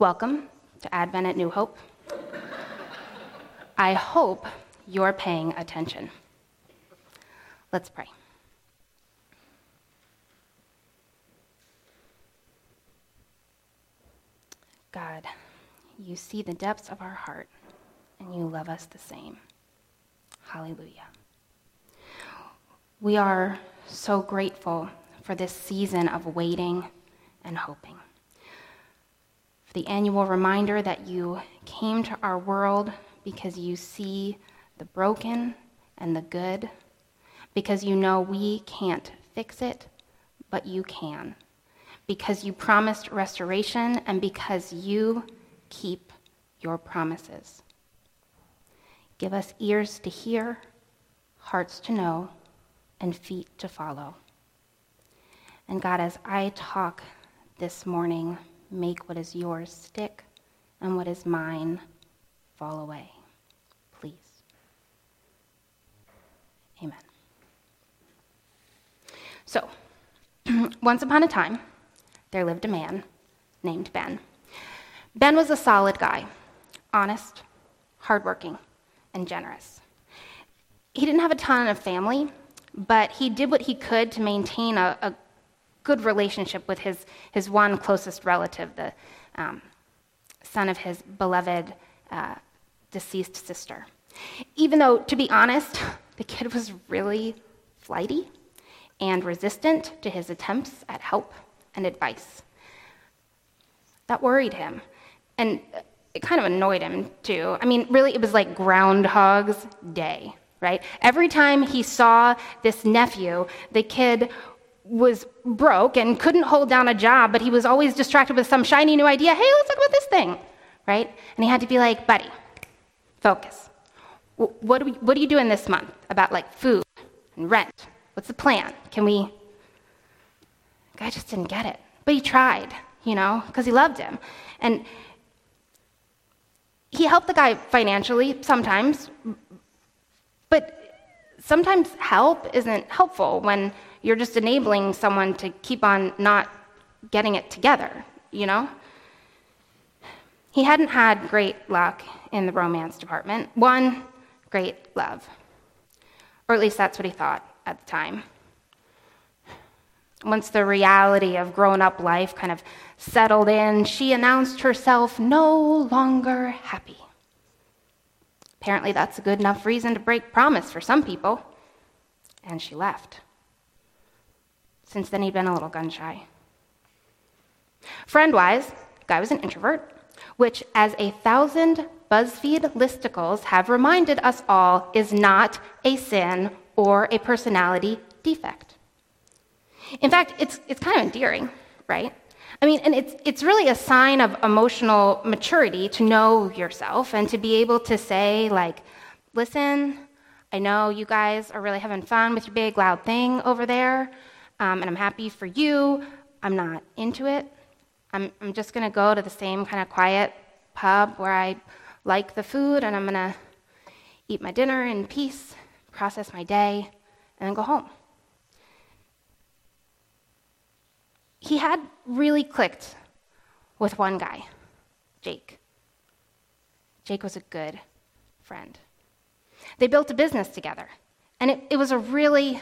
Welcome to Advent at New Hope. I hope you're paying attention. Let's pray. God, you see the depths of our heart and you love us the same. Hallelujah. We are so grateful for this season of waiting and hoping. The annual reminder that you came to our world because you see the broken and the good, because you know we can't fix it, but you can, because you promised restoration, and because you keep your promises. Give us ears to hear, hearts to know, and feet to follow. And God, as I talk this morning, make what is yours stick and what is mine fall away. Please. Amen. So, once upon a time, there lived a man named Ben. Ben was a solid guy, honest, hardworking, and generous. He didn't have a ton of family, but he did what he could to maintain a, a good relationship with his, his one closest relative, the um, son of his beloved uh, deceased sister. Even though, to be honest, the kid was really flighty and resistant to his attempts at help and advice. That worried him. And it kind of annoyed him too. I mean, really, it was like Groundhog's Day, right? Every time he saw this nephew, the kid was broke and couldn't hold down a job, but he was always distracted with some shiny new idea. Hey, let's talk about this thing, right? And he had to be like, buddy, focus. What, do we, what are you doing this month about like food and rent? What's the plan? Can we? Guy just didn't get it, but he tried, you know, because he loved him. And he helped the guy financially sometimes, but sometimes help isn't helpful when you're just enabling someone to keep on not getting it together, you know? He hadn't had great luck in the romance department. One, great love. Or at least that's what he thought at the time. Once the reality of grown up life kind of settled in, she announced herself no longer happy. Apparently, that's a good enough reason to break promise for some people. And she left. Since then, he'd been a little gun shy. Friend wise, guy was an introvert, which, as a thousand BuzzFeed listicles have reminded us all, is not a sin or a personality defect. In fact, it's, it's kind of endearing, right? I mean, and it's, it's really a sign of emotional maturity to know yourself and to be able to say, like, listen, I know you guys are really having fun with your big, loud thing over there, um, and I'm happy for you. I'm not into it. I'm, I'm just going to go to the same kind of quiet pub where I like the food, and I'm going to eat my dinner in peace, process my day, and then go home. He had really clicked with one guy, Jake. Jake was a good friend. They built a business together, and it, it was a really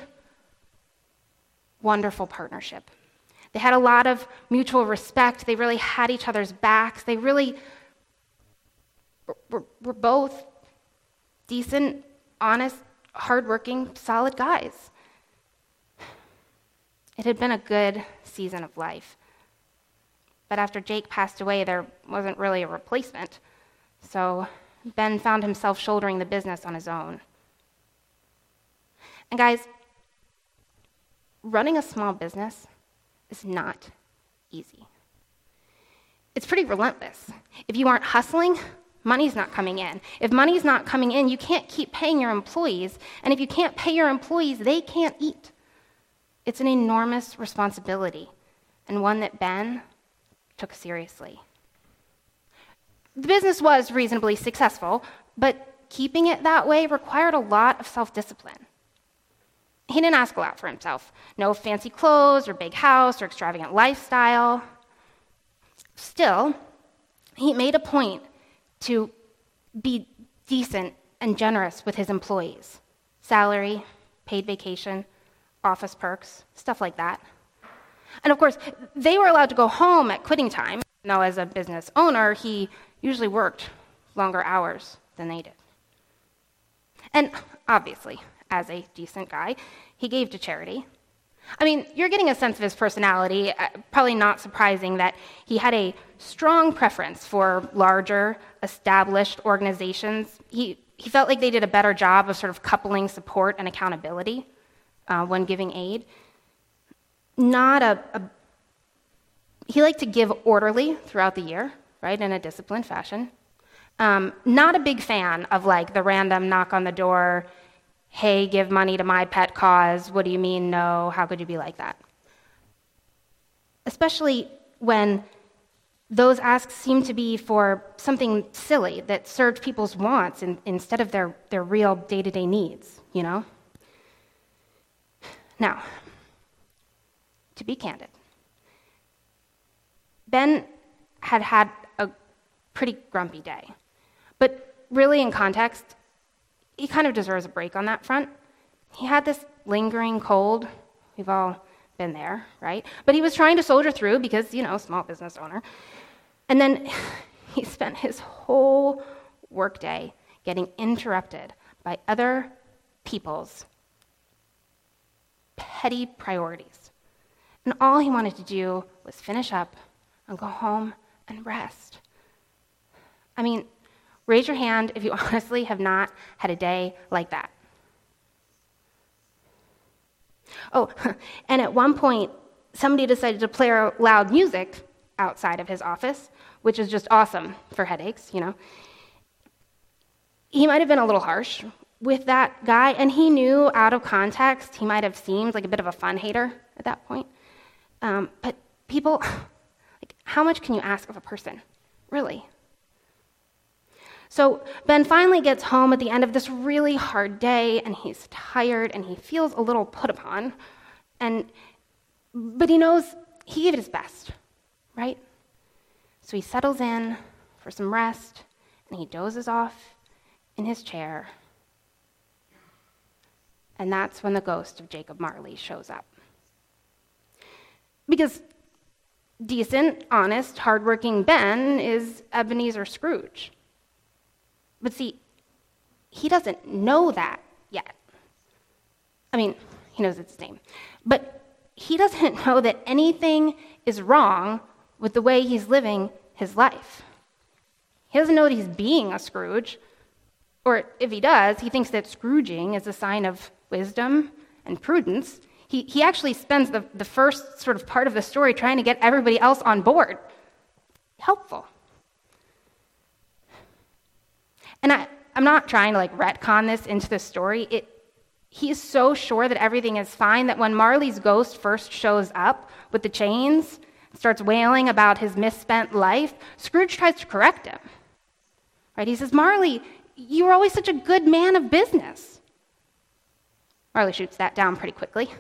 wonderful partnership. They had a lot of mutual respect. They really had each other's backs. They really were, were both decent, honest, hardworking, solid guys. It had been a good season of life. But after Jake passed away, there wasn't really a replacement. So Ben found himself shouldering the business on his own. And guys, running a small business is not easy. It's pretty relentless. If you aren't hustling, money's not coming in. If money's not coming in, you can't keep paying your employees. And if you can't pay your employees, they can't eat. It's an enormous responsibility, and one that Ben took seriously. The business was reasonably successful, but keeping it that way required a lot of self discipline. He didn't ask a lot for himself no fancy clothes or big house or extravagant lifestyle. Still, he made a point to be decent and generous with his employees salary, paid vacation, office perks, stuff like that. And of course, they were allowed to go home at quitting time. Now, as a business owner, he usually worked longer hours than they did. And obviously, as a decent guy, he gave to charity. I mean, you're getting a sense of his personality. Uh, probably not surprising that he had a strong preference for larger, established organizations. He, he felt like they did a better job of sort of coupling support and accountability uh, when giving aid. Not a, a, he liked to give orderly throughout the year, right, in a disciplined fashion. Um, not a big fan of like the random knock on the door, hey, give money to my pet cause. What do you mean, no? How could you be like that? Especially when those asks seem to be for something silly that served people's wants in, instead of their, their real day to day needs, you know? Now, to be candid, Ben had had a pretty grumpy day. But really, in context, he kind of deserves a break on that front. He had this lingering cold. We've all been there, right? But he was trying to soldier through because, you know, small business owner. And then he spent his whole workday getting interrupted by other people's petty priorities. And all he wanted to do was finish up and go home and rest. I mean, Raise your hand if you honestly have not had a day like that. Oh, and at one point, somebody decided to play loud music outside of his office, which is just awesome for headaches, you know. He might have been a little harsh with that guy, and he knew out of context he might have seemed like a bit of a fun hater at that point. Um, but people, like, how much can you ask of a person, really? So Ben finally gets home at the end of this really hard day, and he's tired and he feels a little put upon. And, but he knows he gave it his best, right? So he settles in for some rest and he dozes off in his chair. And that's when the ghost of Jacob Marley shows up. Because decent, honest, hardworking Ben is Ebenezer Scrooge. But see, he doesn't know that yet. I mean, he knows it's name. But he doesn't know that anything is wrong with the way he's living his life. He doesn't know that he's being a Scrooge. Or if he does, he thinks that Scrooging is a sign of wisdom and prudence. He, he actually spends the, the first sort of part of the story trying to get everybody else on board. Helpful. And I, I'm not trying to like retcon this into the story. It, he is so sure that everything is fine that when Marley's ghost first shows up with the chains, starts wailing about his misspent life, Scrooge tries to correct him. Right? He says, Marley, you were always such a good man of business. Marley shoots that down pretty quickly.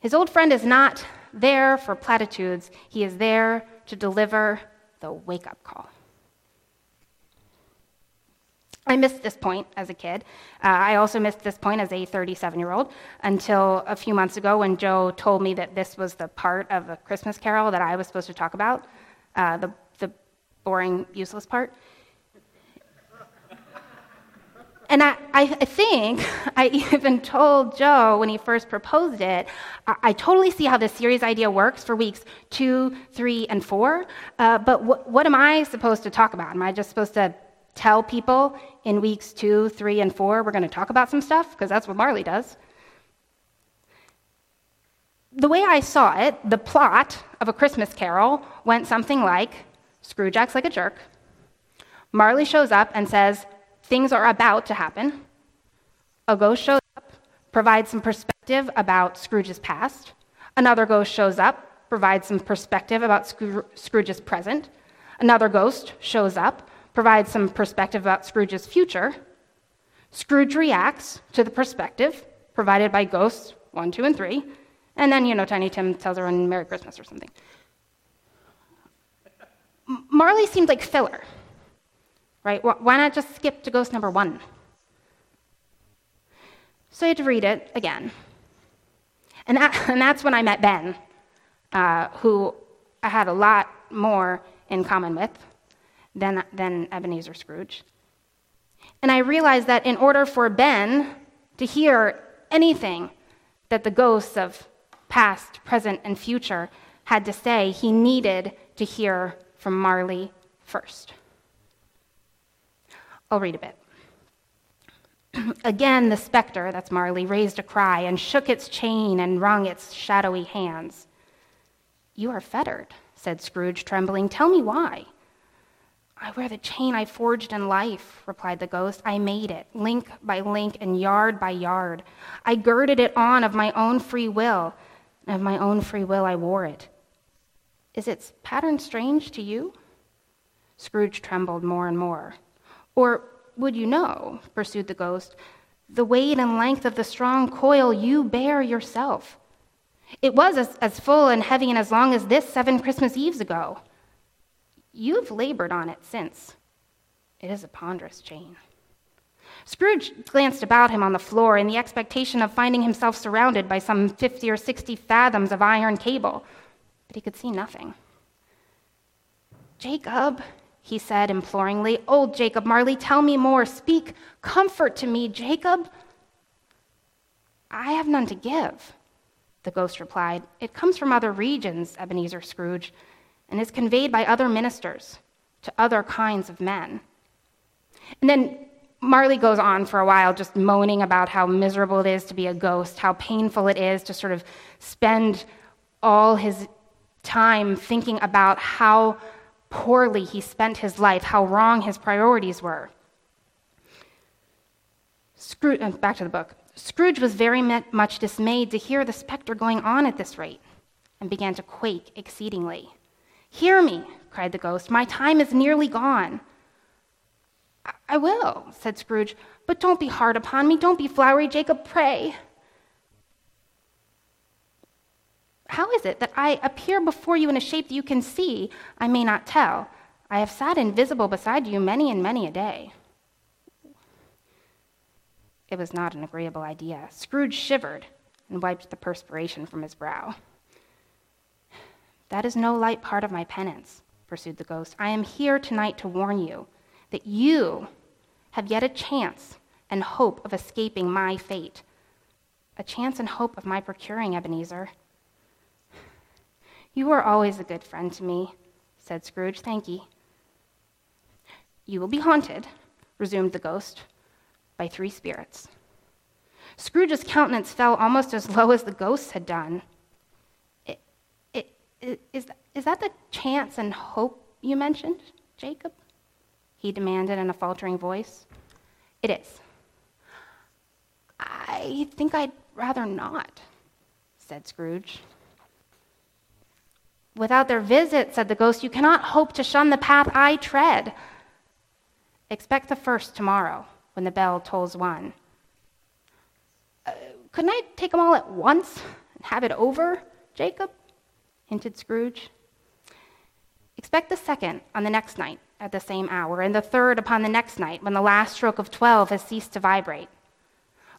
His old friend is not there for platitudes, he is there to deliver the wake up call. I missed this point as a kid. Uh, I also missed this point as a 37 year old until a few months ago when Joe told me that this was the part of a Christmas carol that I was supposed to talk about uh, the, the boring, useless part. And I, I, think I even told Joe when he first proposed it, I, I, totally see how this series idea works for weeks two, three, and four. Uh, but wh- what am I supposed to talk about? Am I just supposed to tell people in weeks two, three, and four, we're going to talk about some stuff, because that's what Marley does. The way I saw it, the plot of A Christmas Carol went something like Scrooge acts like a jerk. Marley shows up and says, Things are about to happen. A ghost shows up, provides some perspective about Scrooge's past. Another ghost shows up, provides some perspective about Scrooge's present. Another ghost shows up, provides some perspective about Scrooge's future. Scrooge reacts to the perspective provided by ghosts one, two, and three. And then, you know, Tiny Tim tells everyone Merry Christmas or something. Marley seemed like filler, right? Why not just skip to ghost number one? So I had to read it again. And, that, and that's when I met Ben, uh, who I had a lot more in common with than, than Ebenezer Scrooge. And I realized that in order for Ben to hear anything that the ghosts of past, present, and future had to say, he needed to hear from Marley first. I'll read a bit. Again, the specter, that's Marley, raised a cry and shook its chain and wrung its shadowy hands. You are fettered, said Scrooge, trembling. Tell me why. I wear the chain I forged in life, replied the ghost. I made it, link by link and yard by yard. I girded it on of my own free will, of my own free will I wore it. Is its pattern strange to you? Scrooge trembled more and more. Or would you know, pursued the ghost, the weight and length of the strong coil you bear yourself? It was as, as full and heavy and as long as this seven Christmas Eves ago. You've labored on it since. It is a ponderous chain. Scrooge glanced about him on the floor in the expectation of finding himself surrounded by some 50 or 60 fathoms of iron cable, but he could see nothing. Jacob, he said imploringly, Old Jacob Marley, tell me more. Speak comfort to me, Jacob. I have none to give, the ghost replied. It comes from other regions, Ebenezer Scrooge and is conveyed by other ministers to other kinds of men. And then Marley goes on for a while just moaning about how miserable it is to be a ghost, how painful it is to sort of spend all his time thinking about how poorly he spent his life, how wrong his priorities were. Scrooge, uh, back to the book. Scrooge was very much dismayed to hear the specter going on at this rate and began to quake exceedingly. Hear me, cried the ghost. My time is nearly gone. I, I will, said Scrooge, but don't be hard upon me. Don't be flowery, Jacob, pray. How is it that I appear before you in a shape that you can see? I may not tell. I have sat invisible beside you many and many a day. It was not an agreeable idea. Scrooge shivered and wiped the perspiration from his brow. That is no light part of my penance, pursued the ghost. I am here tonight to warn you that you have yet a chance and hope of escaping my fate. A chance and hope of my procuring Ebenezer. You are always a good friend to me, said Scrooge. Thank ye. You will be haunted, resumed the ghost, by three spirits. Scrooge's countenance fell almost as low as the ghost's had done. Is, is that the chance and hope you mentioned, Jacob? He demanded in a faltering voice. It is. I think I'd rather not, said Scrooge. Without their visit, said the ghost, you cannot hope to shun the path I tread. Expect the first tomorrow when the bell tolls one. Uh, couldn't I take them all at once and have it over, Jacob? hinted Scrooge. Expect the second on the next night at the same hour, and the third upon the next night when the last stroke of twelve has ceased to vibrate.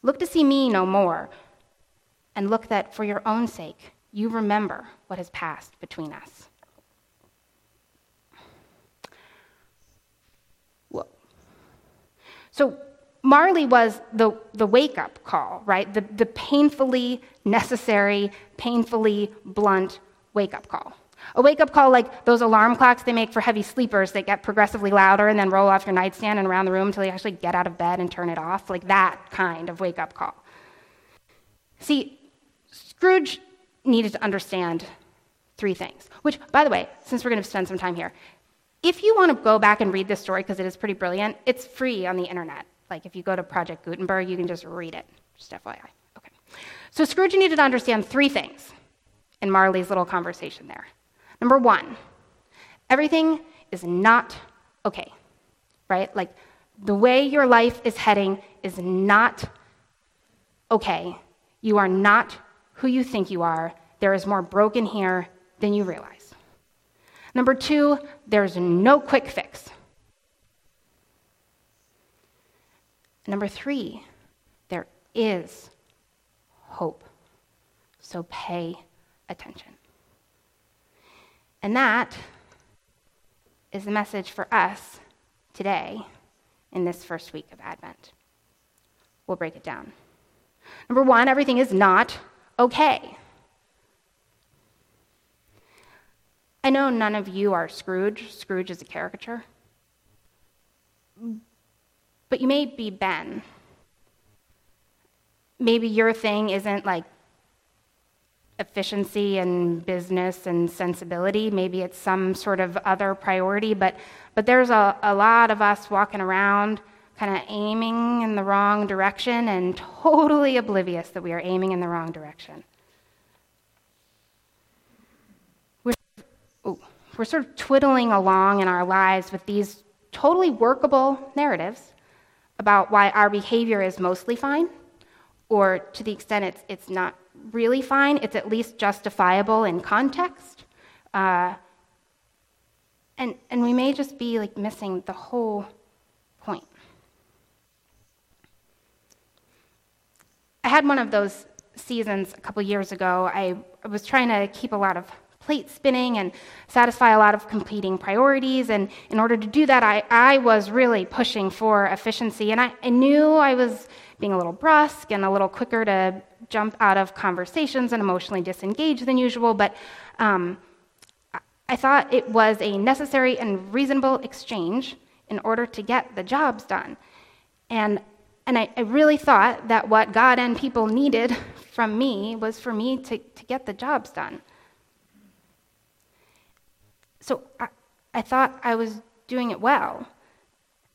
Look to see me no more, and look that for your own sake you remember what has passed between us. Whoa. So, Marley was the, the wake up call, right? The, the painfully necessary, painfully blunt wake up call. A wake up call like those alarm clocks they make for heavy sleepers that get progressively louder and then roll off your nightstand and around the room until you actually get out of bed and turn it off. Like that kind of wake up call. See, Scrooge needed to understand three things, which, by the way, since we're going to spend some time here, if you want to go back and read this story because it is pretty brilliant, it's free on the internet. Like if you go to Project Gutenberg, you can just read it. Just FYI. Okay. So Scrooge needed to understand three things in Marley's little conversation there. Number one, everything is not okay, right? Like the way your life is heading is not okay. You are not who you think you are. There is more broken here than you realize. Number two, there's no quick fix. Number three, there is hope. So pay attention. And that is the message for us today in this first week of Advent. We'll break it down. Number one, everything is not okay. I know none of you are Scrooge. Scrooge is a caricature. But you may be Ben. Maybe your thing isn't like efficiency and business and sensibility. Maybe it's some sort of other priority, but, but there's a, a lot of us walking around kind of aiming in the wrong direction and totally oblivious that we are aiming in the wrong direction. We're, we're sort of twiddling along in our lives with these totally workable narratives about why our behavior is mostly fine, or to the extent it's, it's not really fine, it's at least justifiable in context. Uh, and, and we may just be like missing the whole point. I had one of those seasons a couple years ago. I, I was trying to keep a lot of plates spinning and satisfy a lot of competing priorities. And in order to do that, I, I was really pushing for efficiency. And I, I knew I was being a little brusque and a little quicker to jump out of conversations and emotionally disengage than usual. But um, I thought it was a necessary and reasonable exchange in order to get the jobs done. And and I, I, really thought that what God and people needed from me was for me to, to get the jobs done. So I, I thought I was doing it well.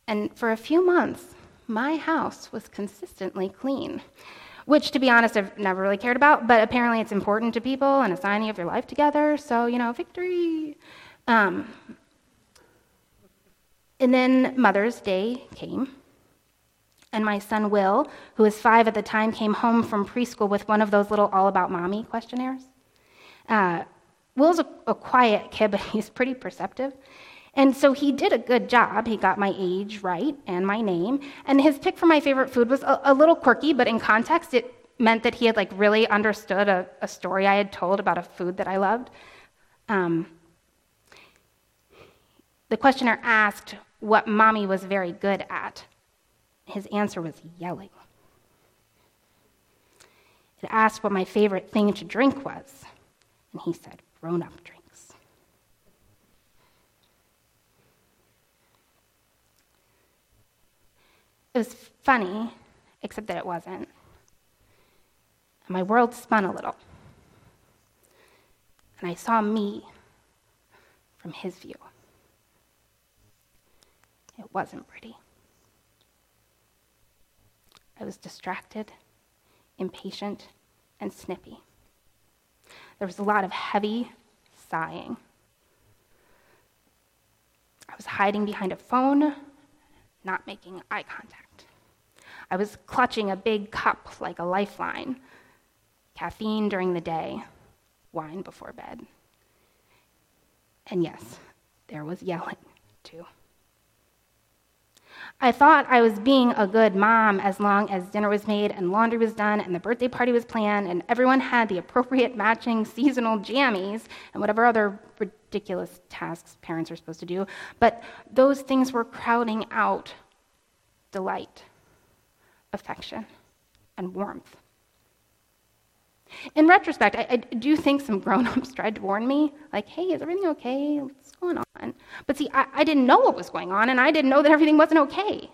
And for a few months, my house was consistently clean, which, to be honest, I've never really cared about, but apparently it's important to people and a sign of your life together. So, you know, victory. Um, and then Mother's Day came and my son Will, who was five at the time, came home from preschool with one of those little all about mommy questionnaires. Uh, Will's a, a quiet kid, but he's pretty perceptive. And so he did a good job. He got my age right and my name. And his pick for my favorite food was a, a little quirky, but in context, it meant that he had like really understood a, a story I had told about a food that I loved. Um, the questioner asked what mommy was very good at. His answer was yelling. It asked what my favorite thing to drink was, and he said, grown up drinks. It was funny, except that it wasn't. my world spun a little. And I saw me from his view. It wasn't pretty. I was distracted, impatient, and snippy. There was a lot of heavy sighing. I was hiding behind a phone, not making eye contact. I was clutching a big cup like a lifeline caffeine during the day, wine before bed. And yes, there was yelling too. I thought I was being a good mom as long as dinner was made and laundry was done and the birthday party was planned and everyone had the appropriate matching seasonal jammies and whatever other ridiculous tasks parents are supposed to do. But those things were crowding out delight, affection, and warmth. In retrospect, I, I do think some grown ups tried to warn me, like, hey, is everything okay? What's going on? But see, I, I didn't know what was going on, and I didn't know that everything wasn't okay.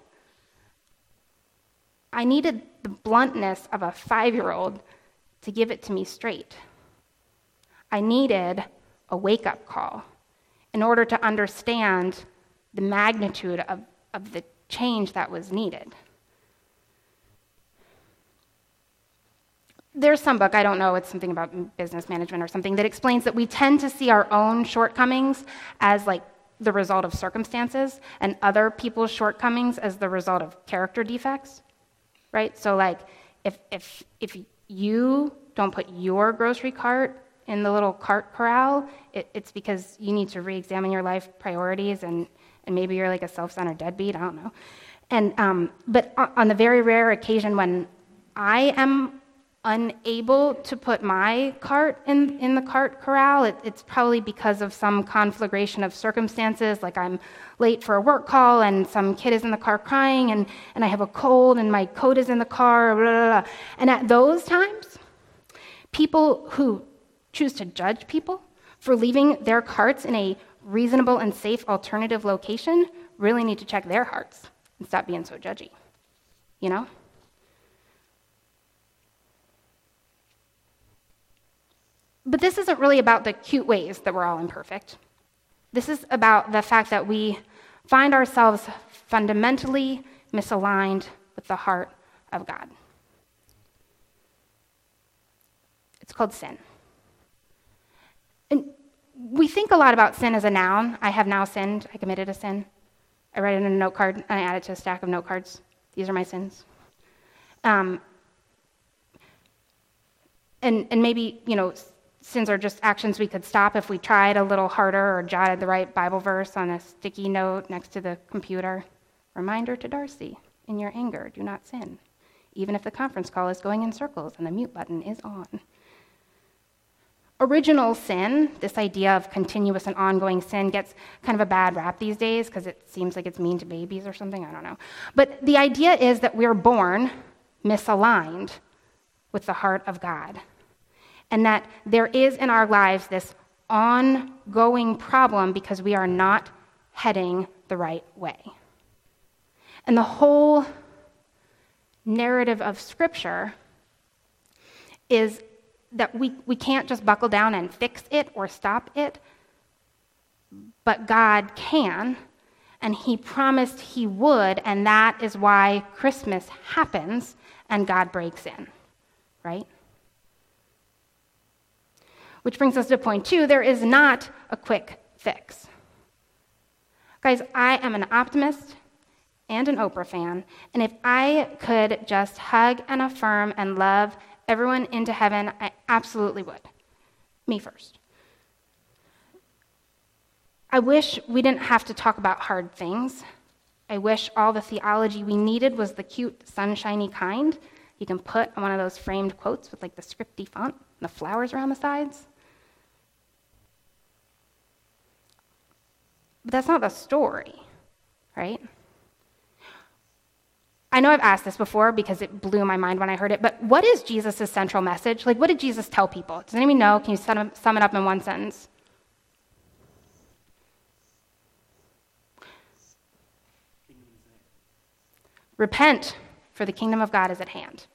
I needed the bluntness of a five year old to give it to me straight. I needed a wake up call in order to understand the magnitude of, of the change that was needed. There's some book, I don't know, it's something about business management or something, that explains that we tend to see our own shortcomings as like the result of circumstances and other people's shortcomings as the result of character defects. Right? So like if if if you don't put your grocery cart in the little cart corral, it, it's because you need to re examine your life priorities and, and maybe you're like a self centered deadbeat. I don't know. And, um, but on the very rare occasion when I am unable to put my cart in, in the cart corral, it, it's probably because of some conflagration of circumstances, like I'm late for a work call and some kid is in the car crying and, and I have a cold and my coat is in the car, blah, blah, blah. and at those times, people who choose to judge people for leaving their carts in a reasonable and safe alternative location really need to check their hearts and stop being so judgy. You know? But this isn't really about the cute ways that we're all imperfect. This is about the fact that we find ourselves fundamentally misaligned with the heart of God. It's called sin. And we think a lot about sin as a noun. I have now sinned. I committed a sin. I write it in a note card and I add it to a stack of note cards. These are my sins. Um, and, and maybe, you know, sins are just actions we could stop if we tried a little harder or jotted the right Bible verse on a sticky note next to the computer. Reminder to Darcy in your anger, do not sin, even if the conference call is going in circles and the mute button is on. Original sin, this idea of continuous and ongoing sin, gets kind of a bad rap these days because it seems like it's mean to babies or something. I don't know. But the idea is that we're born misaligned with the heart of God and that there is in our lives this ongoing problem because we are not heading the right way. And the whole narrative of Scripture is that we, we can't just buckle down and fix it or stop it, but God can, and He promised He would, and that is why Christmas happens and God breaks in, right? Which brings us to point two there is not a quick fix. Guys, I am an optimist and an Oprah fan, and if I could just hug and affirm and love everyone into heaven, I absolutely would. Me first. I wish we didn't have to talk about hard things. I wish all the theology we needed was the cute, sunshiny kind you can put on one of those framed quotes with like the scripty font and the flowers around the sides. But that's not the story, right? I know I've asked this before because it blew my mind when I heard it, but what is Jesus' central message? Like, what did Jesus tell people? Does anyone know? Can you sum it up in one sentence? Repent, for the kingdom of God is at hand.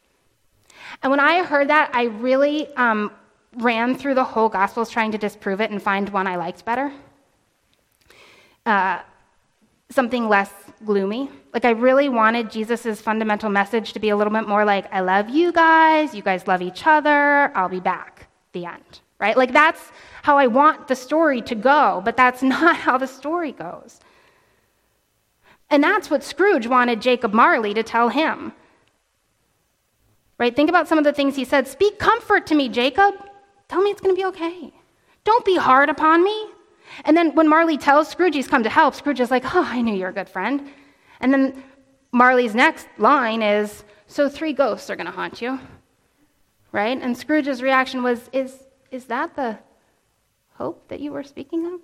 And when I heard that, I really um, ran through the whole Gospels trying to disprove it and find one I liked better uh, something less gloomy. Like, I really wanted Jesus' fundamental message to be a little bit more like, I love you guys, you guys love each other, I'll be back. The end, right? Like, that's how I want the story to go, but that's not how the story goes. And that's what Scrooge wanted Jacob Marley to tell him. Right? Think about some of the things he said. Speak comfort to me, Jacob. Tell me it's going to be okay. Don't be hard upon me. And then when Marley tells Scrooge he's come to help, Scrooge is like, Oh, I knew you're a good friend. And then Marley's next line is, So three ghosts are going to haunt you. Right? And Scrooge's reaction was, Is, is that the hope that you were speaking of?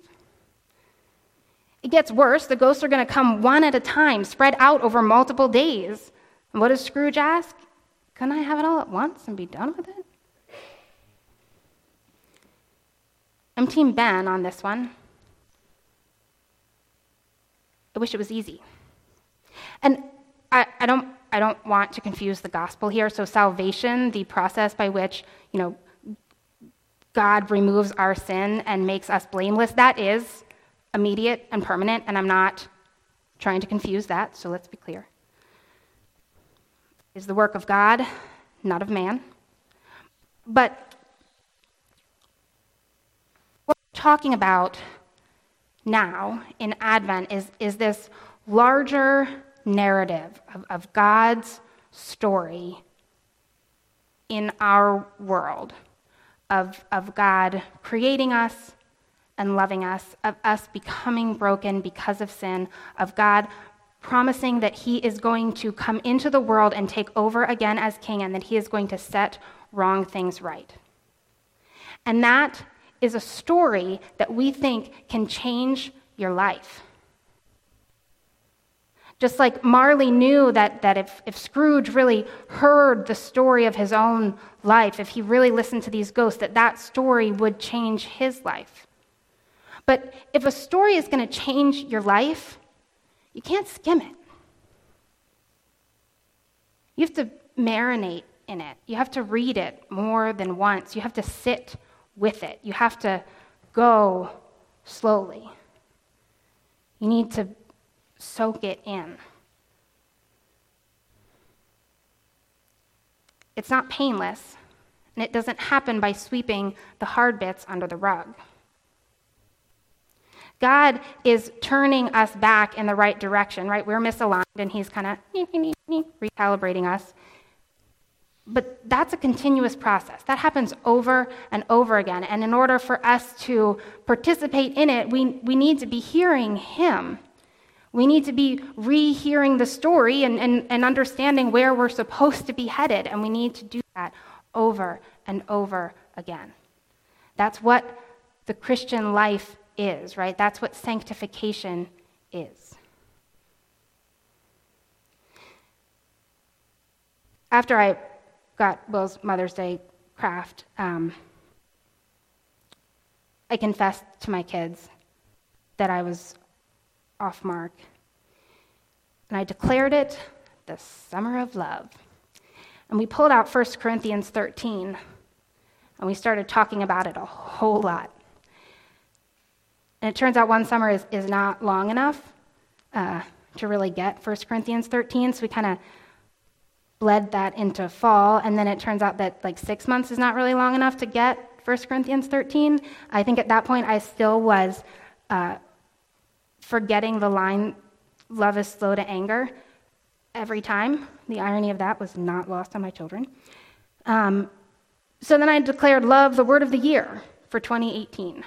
It gets worse. The ghosts are going to come one at a time, spread out over multiple days. And what does Scrooge ask? Can I have it all at once and be done with it? I'm Team Ben on this one. I wish it was easy. And I, I, don't, I don't want to confuse the gospel here. So, salvation, the process by which, you know, God removes our sin and makes us blameless, that is immediate and permanent, and I'm not trying to confuse that, so let's be clear. Is the work of God, not of man. But what we're talking about now in Advent is, is this larger narrative of, of God's story in our world of, of God creating us and loving us, of us becoming broken because of sin, of God promising that He is going to come into the world and take over again as King, and that He is going to set wrong things right. And that is a story that we think can change your life. Just like Marley knew that, that if, if Scrooge really heard the story of his own life, if he really listened to these ghosts, that that story would change his life. But if a story is going to change your life, you can't skim it. You have to marinate in it. You have to read it more than once. You have to sit with it. You have to go slowly. You need to soak it in. It's not painless, and it doesn't happen by sweeping the hard bits under the rug. God is turning us back in the right direction, right? We're misaligned, and He's kind of recalibrating us. But that's a continuous process. That happens over and over again. And in order for us to participate in it, we, we need to be hearing Him. We need to be rehearing the story and, and, and understanding where we're supposed to be headed, and we need to do that over and over again. That's what the Christian life is, right? That's what sanctification is. After I got Will's Mother's Day craft, um, I confessed to my kids that I was off mark. And I declared it the summer of love. And we pulled out 1 Corinthians 13, and we started talking about it a whole lot. And it turns out one summer is, is not long enough uh, to really get 1 Corinthians 13, so we kind of bled that into fall. And then it turns out that like six months is not really long enough to get 1 Corinthians 13. I think at that point I still was uh, forgetting the line, love is slow to anger, every time. The irony of that was not lost on my children. Um, so then I declared love the word of the year for 2018.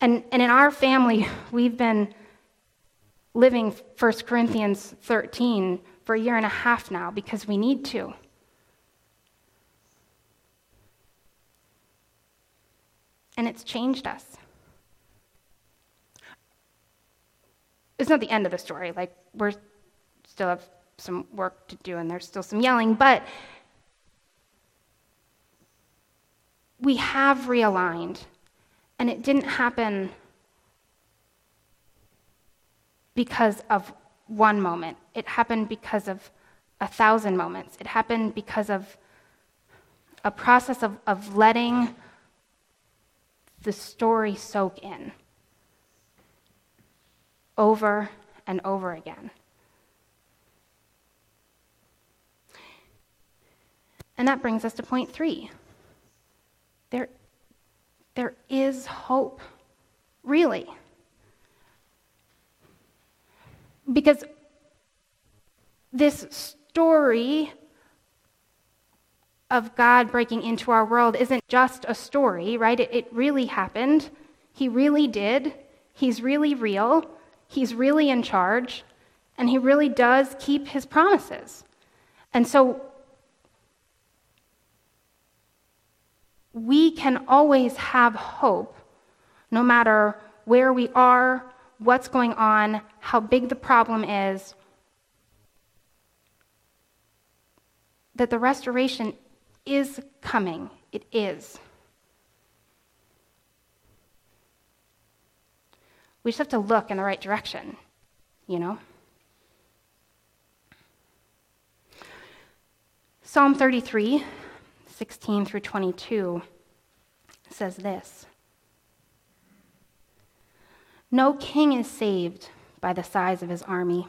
And, and in our family, we've been living 1 Corinthians 13 for a year and a half now because we need to. And it's changed us. it's not the end of the story. Like, we're still have some work to do, and there's still some yelling, but we have realigned, and it didn't happen because of one moment. It happened because of a thousand moments. It happened because of a process of, of letting the story soak in over and over again. And that brings us to point three. There, there is hope, really. Because this story of God breaking into our world isn't just a story, right? It, it really happened. He really did. He's really real. He's really in charge, and he really does keep his promises. And so we can always have hope no matter where we are, what's going on, how big the problem is, that the restoration is coming. It is. We just have to look in the right direction, you know? Psalm 33, 16 through 22 says this No king is saved by the size of his army,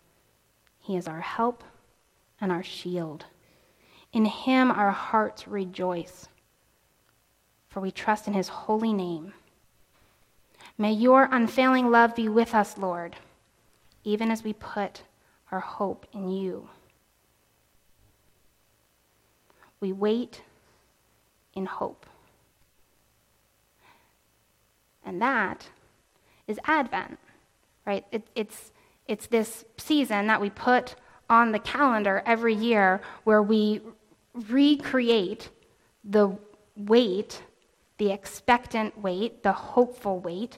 He is our help and our shield. In him our hearts rejoice, for we trust in his holy name. May your unfailing love be with us, Lord, even as we put our hope in you. We wait in hope. And that is Advent, right? It, it's, it's this season that we put on the calendar every year where we recreate the wait, the expectant wait, the hopeful wait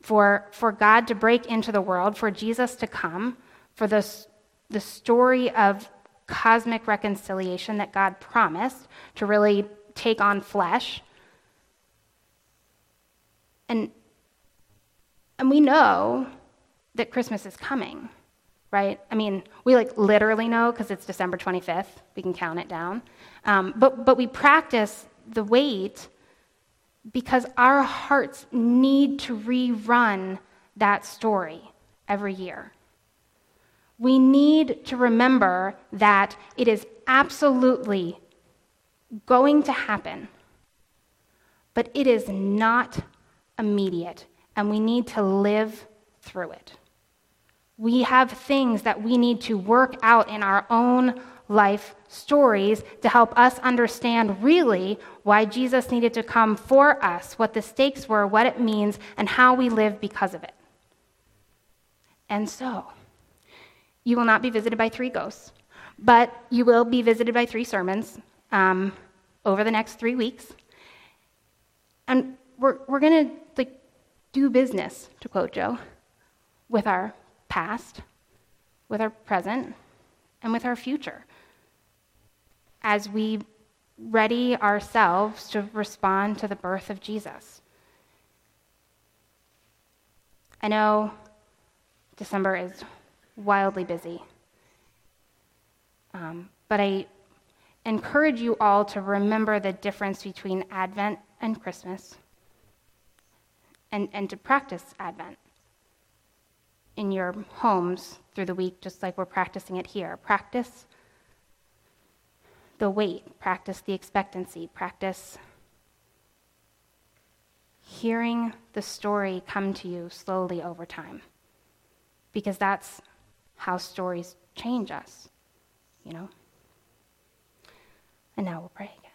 for, for God to break into the world, for Jesus to come, for this, the story of cosmic reconciliation that God promised to really take on flesh. And, and we know that Christmas is coming, right? I mean, we like literally know because it's December 25th. We can count it down. Um, but, but we practice the wait because our hearts need to rerun that story every year. We need to remember that it is absolutely going to happen, but it is not immediate, and we need to live through it. We have things that we need to work out in our own life stories to help us understand really why Jesus needed to come for us, what the stakes were, what it means, and how we live because of it. And so, you will not be visited by three ghosts, but you will be visited by three sermons um, over the next three weeks. And we're, we're going to like do business, to quote Joe, with our past, with our present, and with our future as we ready ourselves to respond to the birth of Jesus. I know December is wildly busy, um, but I encourage you all to remember the difference between Advent and Christmas and, and to practice Advent in your homes through the week, just like we're practicing it here. Practice the wait, practice the expectancy, practice hearing the story come to you slowly over time. Because that's how stories change us, you know? And now we'll pray again.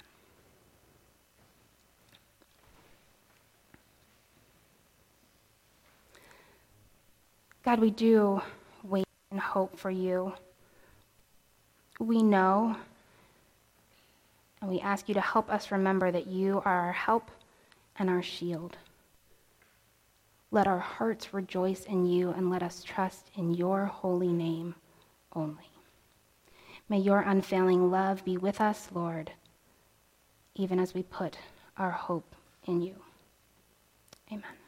God, we do wait and hope for you. We know and we ask you to help us remember that you are our help and our shield. Let our hearts rejoice in you and let us trust in your holy name only. May your unfailing love be with us, Lord, even as we put our hope in you. Amen.